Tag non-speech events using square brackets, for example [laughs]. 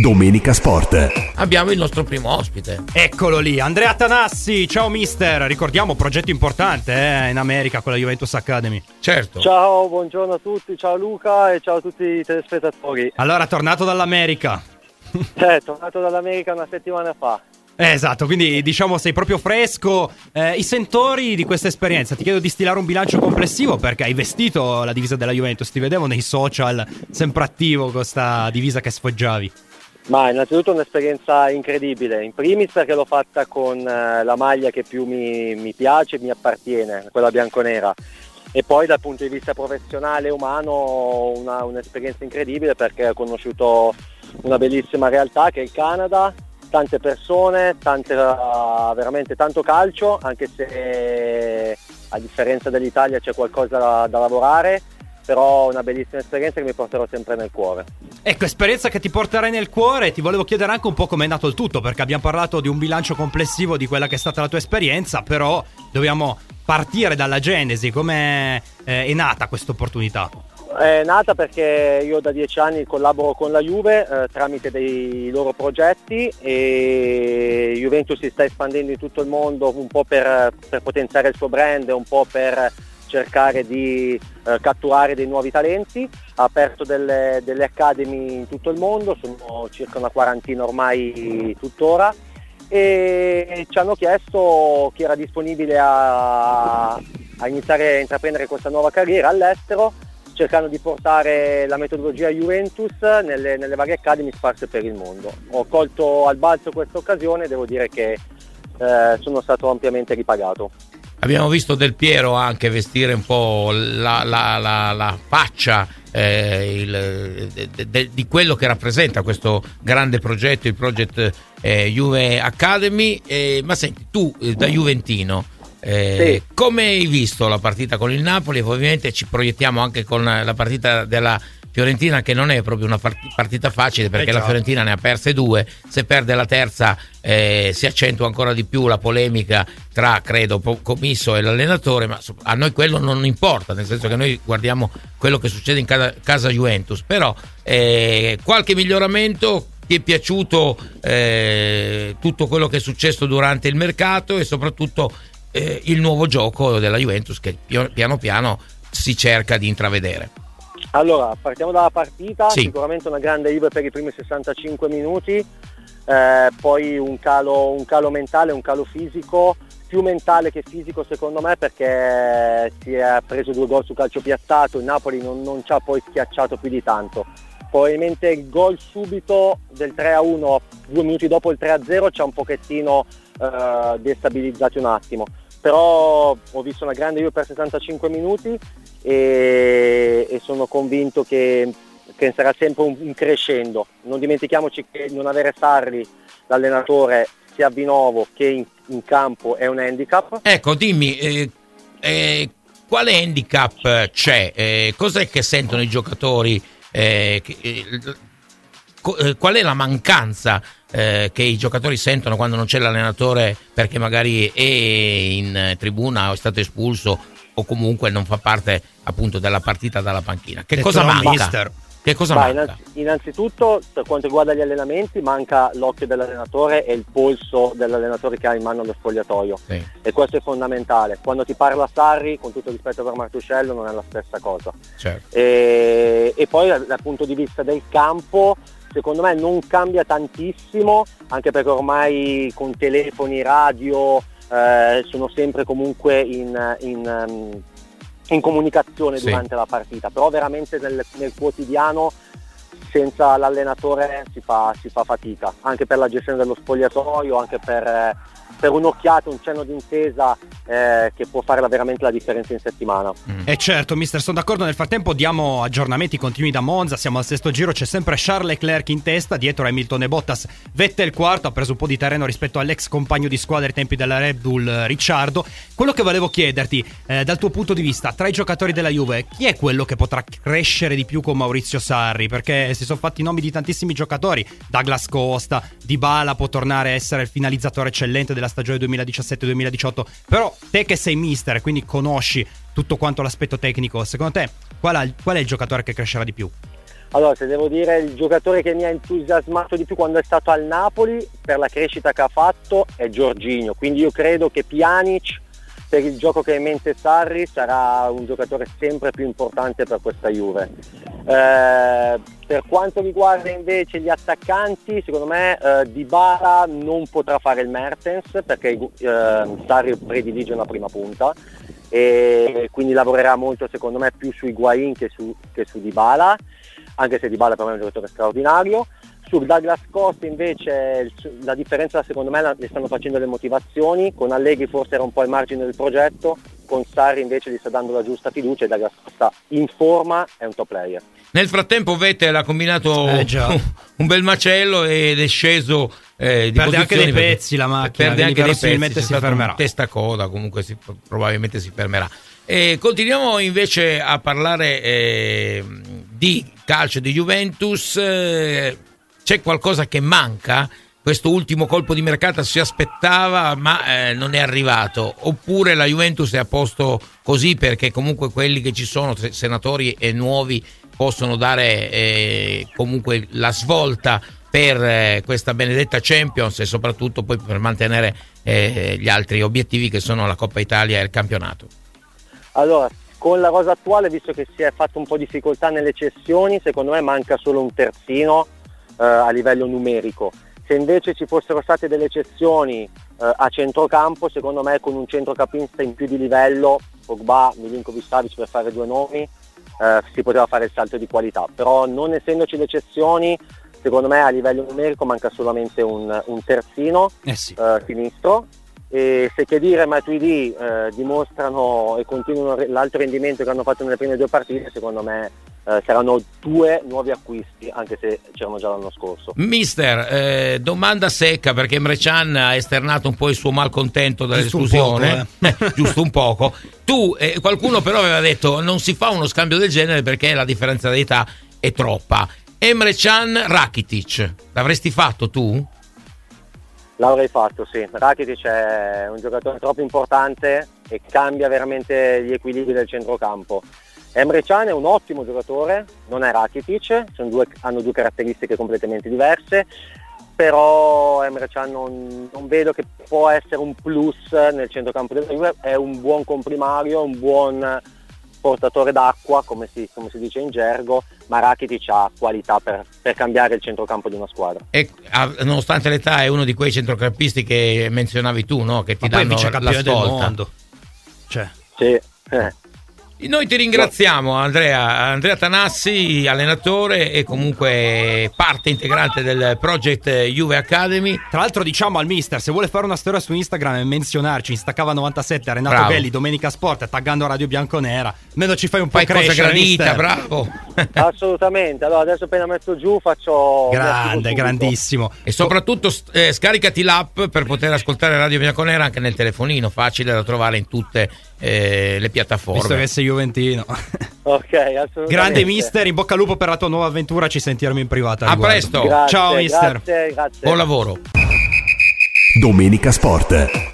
Domenica Sport. Abbiamo il nostro primo ospite. Eccolo lì, Andrea Tanassi. Ciao mister, ricordiamo progetto importante eh, in America con la Juventus Academy. Certo. Ciao, buongiorno a tutti, ciao Luca e ciao a tutti i telespettatori. Allora, tornato dall'America. [laughs] Eh, tornato dall'America una settimana fa. Eh, esatto, quindi diciamo sei proprio fresco. Eh, I sentori di questa esperienza, ti chiedo di stilare un bilancio complessivo perché hai vestito la divisa della Juventus, ti vedevo nei social sempre attivo con questa divisa che sfoggiavi. Ma innanzitutto un'esperienza incredibile, in primis perché l'ho fatta con eh, la maglia che più mi, mi piace mi appartiene, quella bianconera. E poi dal punto di vista professionale e umano una, un'esperienza incredibile perché ho conosciuto una bellissima realtà che è il Canada, tante persone, tante, uh, veramente tanto calcio, anche se a differenza dell'Italia c'è qualcosa da, da lavorare però una bellissima esperienza che mi porterò sempre nel cuore. Ecco, esperienza che ti porterai nel cuore, ti volevo chiedere anche un po' com'è nato il tutto, perché abbiamo parlato di un bilancio complessivo di quella che è stata la tua esperienza, però dobbiamo partire dalla genesi, come eh, è nata questa opportunità? È nata perché io da dieci anni collaboro con la Juve eh, tramite dei loro progetti e Juventus si sta espandendo in tutto il mondo un po' per, per potenziare il suo brand, un po' per cercare di eh, catturare dei nuovi talenti, ha aperto delle, delle academy in tutto il mondo, sono circa una quarantina ormai tuttora e ci hanno chiesto chi era disponibile a, a iniziare a intraprendere questa nuova carriera all'estero cercando di portare la metodologia Juventus nelle, nelle varie academy sparse per il mondo. Ho colto al balzo questa occasione e devo dire che eh, sono stato ampiamente ripagato. Abbiamo visto Del Piero anche vestire un po' la, la, la, la faccia eh, il, de, de, di quello che rappresenta questo grande progetto, il Project eh, Juve Academy. Eh, ma senti, tu eh, da Juventino, eh, sì. come hai visto la partita con il Napoli? Ovviamente ci proiettiamo anche con la partita della Fiorentina che non è proprio una partita facile perché eh la Fiorentina ne ha perse due, se perde la terza eh, si accentua ancora di più la polemica tra, credo, Commisso e l'allenatore, ma a noi quello non importa, nel senso che noi guardiamo quello che succede in casa, casa Juventus, però eh, qualche miglioramento, ti è piaciuto eh, tutto quello che è successo durante il mercato e soprattutto eh, il nuovo gioco della Juventus che piano piano si cerca di intravedere. Allora, partiamo dalla partita, sì. sicuramente una grande Juve per i primi 65 minuti, eh, poi un calo, un calo mentale, un calo fisico, più mentale che fisico secondo me perché si è preso due gol su calcio piazzato, il Napoli non, non ci ha poi schiacciato più di tanto. Probabilmente il gol subito del 3-1, due minuti dopo il 3-0 ci ha un pochettino eh, destabilizzato un attimo. Però ho visto una grande Juve per 75 minuti e, e sono convinto che, che, sarà sempre un, un, crescendo. Non dimentichiamoci che non avere Sarri, l'allenatore, sia a Vinovo che in, in campo è un handicap. Ecco, dimmi, eh, eh, quale handicap c'è? Eh, cos'è che sentono i giocatori? Eh, che, eh, eh, qual è la mancanza eh, che i giocatori sentono quando non c'è l'allenatore perché magari è in tribuna o è stato espulso o comunque non fa parte appunto della partita dalla panchina. Che cosa manca? Mister. Che cosa Vai, manca? Innanzitutto, per quanto riguarda gli allenamenti, manca l'occhio dell'allenatore e il polso dell'allenatore che ha in mano lo spogliatoio. Sì. E questo è fondamentale. Quando ti parla Sarri, con tutto il rispetto per Martuscello, non è la stessa cosa. Certo. E, e poi dal punto di vista del campo, secondo me non cambia tantissimo, anche perché ormai con telefoni, radio eh, sono sempre comunque in, in, um, in comunicazione sì. durante la partita, però veramente nel, nel quotidiano senza l'allenatore si fa, si fa, fatica, anche per la gestione dello spogliatoio, anche per, eh, per un'occhiata, un cenno d'intesa eh, che può fare veramente la differenza in settimana. Mm. E eh certo, mister, sono d'accordo. Nel frattempo diamo aggiornamenti continui da Monza. Siamo al sesto giro, c'è sempre Charles Leclerc in testa, dietro Hamilton e Bottas. Vettel quarto, ha preso un po' di terreno rispetto all'ex compagno di squadra ai tempi della Red Bull, Ricciardo. Quello che volevo chiederti, eh, dal tuo punto di vista, tra i giocatori della Juve, chi è quello che potrà crescere di più con Maurizio Sarri? Perché si sono fatti i nomi di tantissimi giocatori. Douglas Costa, Dybala può tornare a essere il finalizzatore eccellente della stagione 2017-2018. Però te che sei mister, quindi conosci tutto quanto l'aspetto tecnico, secondo te qual è, qual è il giocatore che crescerà di più? Allora, se devo dire il giocatore che mi ha entusiasmato di più quando è stato al Napoli per la crescita che ha fatto è Giorginio, quindi io credo che Pjanic per il gioco che ha in mente Sarri sarà un giocatore sempre più importante per questa Juve. Eh, per quanto riguarda invece gli attaccanti, secondo me eh, Dybala non potrà fare il Mertens perché eh, Sarri predilige una prima punta e quindi lavorerà molto secondo me più su Higuain che su, che su Dybala, anche se Dybala per me è un giocatore straordinario. Su Douglas Costa invece la differenza secondo me le stanno facendo le motivazioni, con Allegri forse era un po' al margine del progetto, con Sarri invece gli sta dando la giusta fiducia e Douglas Costa in forma è un top player. Nel frattempo Vettel ha combinato eh, un [laughs] bel macello ed è sceso eh, di perde anche dei pezzi la macchina perde anche dei pezzi si fermerà. testa coda comunque si, probabilmente si fermerà. E continuiamo invece a parlare eh, di calcio di Juventus eh, c'è qualcosa che manca questo ultimo colpo di mercato si aspettava ma eh, non è arrivato oppure la Juventus è a posto così perché comunque quelli che ci sono senatori e nuovi possono dare eh, comunque la svolta per eh, questa benedetta Champions e soprattutto poi per mantenere eh, gli altri obiettivi che sono la Coppa Italia e il campionato. Allora, con la rosa attuale, visto che si è fatto un po' di difficoltà nelle cessioni, secondo me manca solo un terzino eh, a livello numerico. Se invece ci fossero state delle cessioni eh, a centrocampo, secondo me con un centrocampista in più di livello, Pogba, Milinkovic Savic per fare due nomi, eh, si poteva fare il salto di qualità, però non essendoci le cessioni, secondo me a livello numerico manca solamente un, un terzino eh sì. eh, sinistro e se che dire Matuidi eh, dimostrano e continuano l'alto rendimento che hanno fatto nelle prime due partite, secondo me eh, saranno due nuovi acquisti, anche se c'erano già l'anno scorso. Mister, eh, domanda secca perché Emre Can ha esternato un po' il suo malcontento dall'esclusione, giusto un poco. [laughs] Eh. giusto un poco. Tu, eh, qualcuno però aveva detto non si fa uno scambio del genere perché la differenza d'età è troppa. Emre Can Rakitic, l'avresti fatto tu? L'avrei fatto, sì. Rakitic è un giocatore troppo importante e cambia veramente gli equilibri del centrocampo. Emre Can è un ottimo giocatore, non è Rakitic, due, hanno due caratteristiche completamente diverse, però Emre Can non, non, vedo che può essere un plus nel centrocampo della Juve, è un buon comprimario, un buon portatore d'acqua, come si, come si dice in gergo, ma Rakitic ha qualità per, per, cambiare il centrocampo di una squadra. E nonostante l'età è uno di quei centrocampisti che menzionavi tu, no? che ti ma danno la svolta. Cioè. Sì. Eh. Noi ti ringraziamo Andrea, Andrea Tanassi, allenatore e comunque parte integrante del project Juve Academy. Tra l'altro diciamo al mister, se vuole fare una storia su Instagram e menzionarci in staccava 97 Renato bravo. Belli, Domenica Sport, taggando Radio Bianconera, almeno ci fai un po' fai crescere. cosa gradita, bravo. [laughs] Assolutamente, allora adesso appena metto giù faccio... Grande, grandissimo. E soprattutto eh, scaricati l'app per poter ascoltare Radio Bianconera anche nel telefonino, facile da trovare in tutte eh, le piattaforme. Visto che sei Juventino. ok, assolutamente. Grande mister, in bocca al lupo per la tua nuova avventura, ci sentiremo in privato. A presto. Grazie, Ciao mister. Grazie, grazie. Buon lavoro. Domenica Sport.